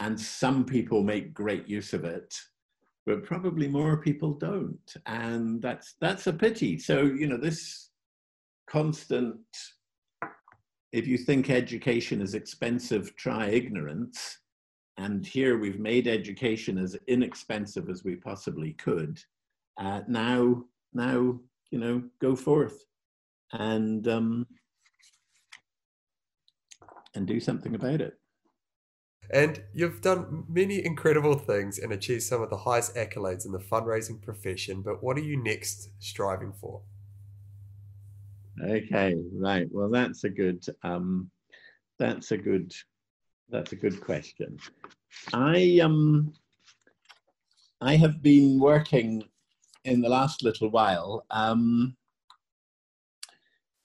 and some people make great use of it but probably more people don't and that's that's a pity so you know this constant if you think education is expensive try ignorance and here we've made education as inexpensive as we possibly could uh, now now you know go forth and um, and do something about it and you've done many incredible things and achieved some of the highest accolades in the fundraising profession. But what are you next striving for? Okay, right. Well, that's a good. Um, that's a good. That's a good question. I um. I have been working in the last little while um,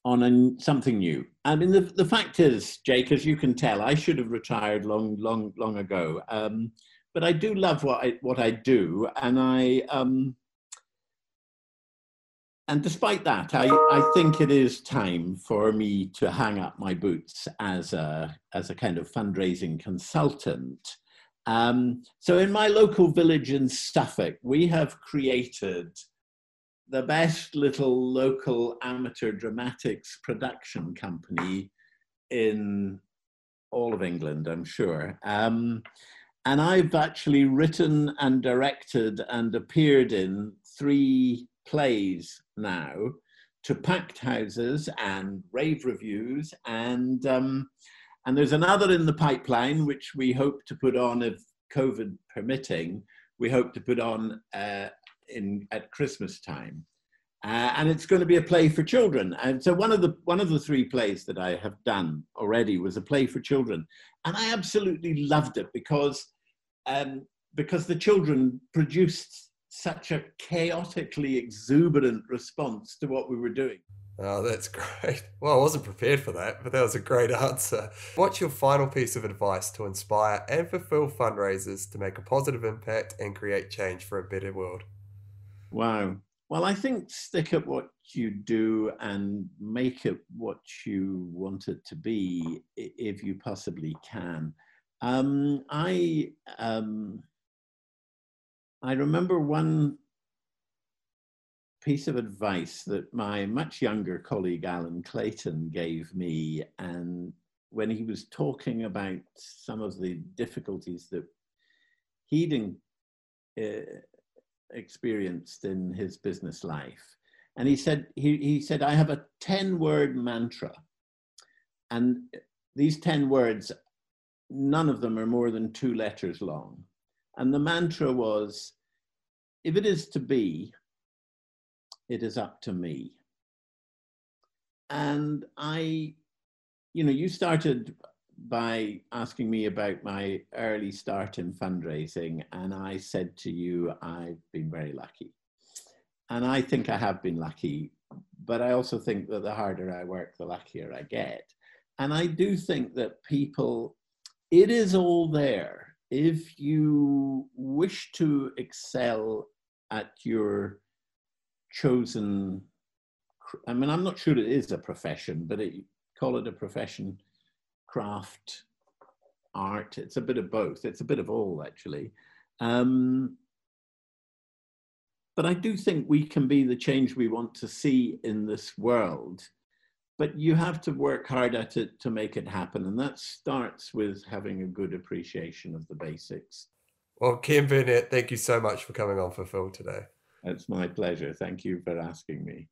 on a, something new. I mean, the, the fact is, Jake, as you can tell, I should have retired long, long, long ago. Um, but I do love what I, what I do, and I um, and despite that, I, I think it is time for me to hang up my boots as a as a kind of fundraising consultant. Um, so in my local village in Suffolk, we have created the best little local amateur dramatics production company in all of England, I'm sure. Um, and I've actually written and directed and appeared in three plays now to packed houses and rave reviews and um, and there's another in the pipeline which we hope to put on if COVID permitting. We hope to put on uh, in at Christmas time. Uh, and it's going to be a play for children. And so one of the one of the three plays that I have done already was a play for children, and I absolutely loved it because um, because the children produced such a chaotically exuberant response to what we were doing. Oh, that's great. Well, I wasn't prepared for that, but that was a great answer. What's your final piece of advice to inspire and fulfill fundraisers to make a positive impact and create change for a better world? Wow. Well, I think stick at what you do and make it what you want it to be if you possibly can. Um, I um, I remember one piece of advice that my much younger colleague Alan Clayton gave me, and when he was talking about some of the difficulties that he'd uh, experienced in his business life. And he said, he, he said, I have a 10 word mantra. And these 10 words, none of them are more than two letters long. And the mantra was, if it is to be, it is up to me. And I, you know, you started by asking me about my early start in fundraising, and I said to you, I've been very lucky. And I think I have been lucky, but I also think that the harder I work, the luckier I get. And I do think that people, it is all there. If you wish to excel at your chosen, I mean, I'm not sure it is a profession, but it, call it a profession craft, art. It's a bit of both. It's a bit of all, actually. Um, but I do think we can be the change we want to see in this world. But you have to work hard at it to make it happen. And that starts with having a good appreciation of the basics. Well, Ken Burnett, thank you so much for coming on for Phil today. It's my pleasure. Thank you for asking me.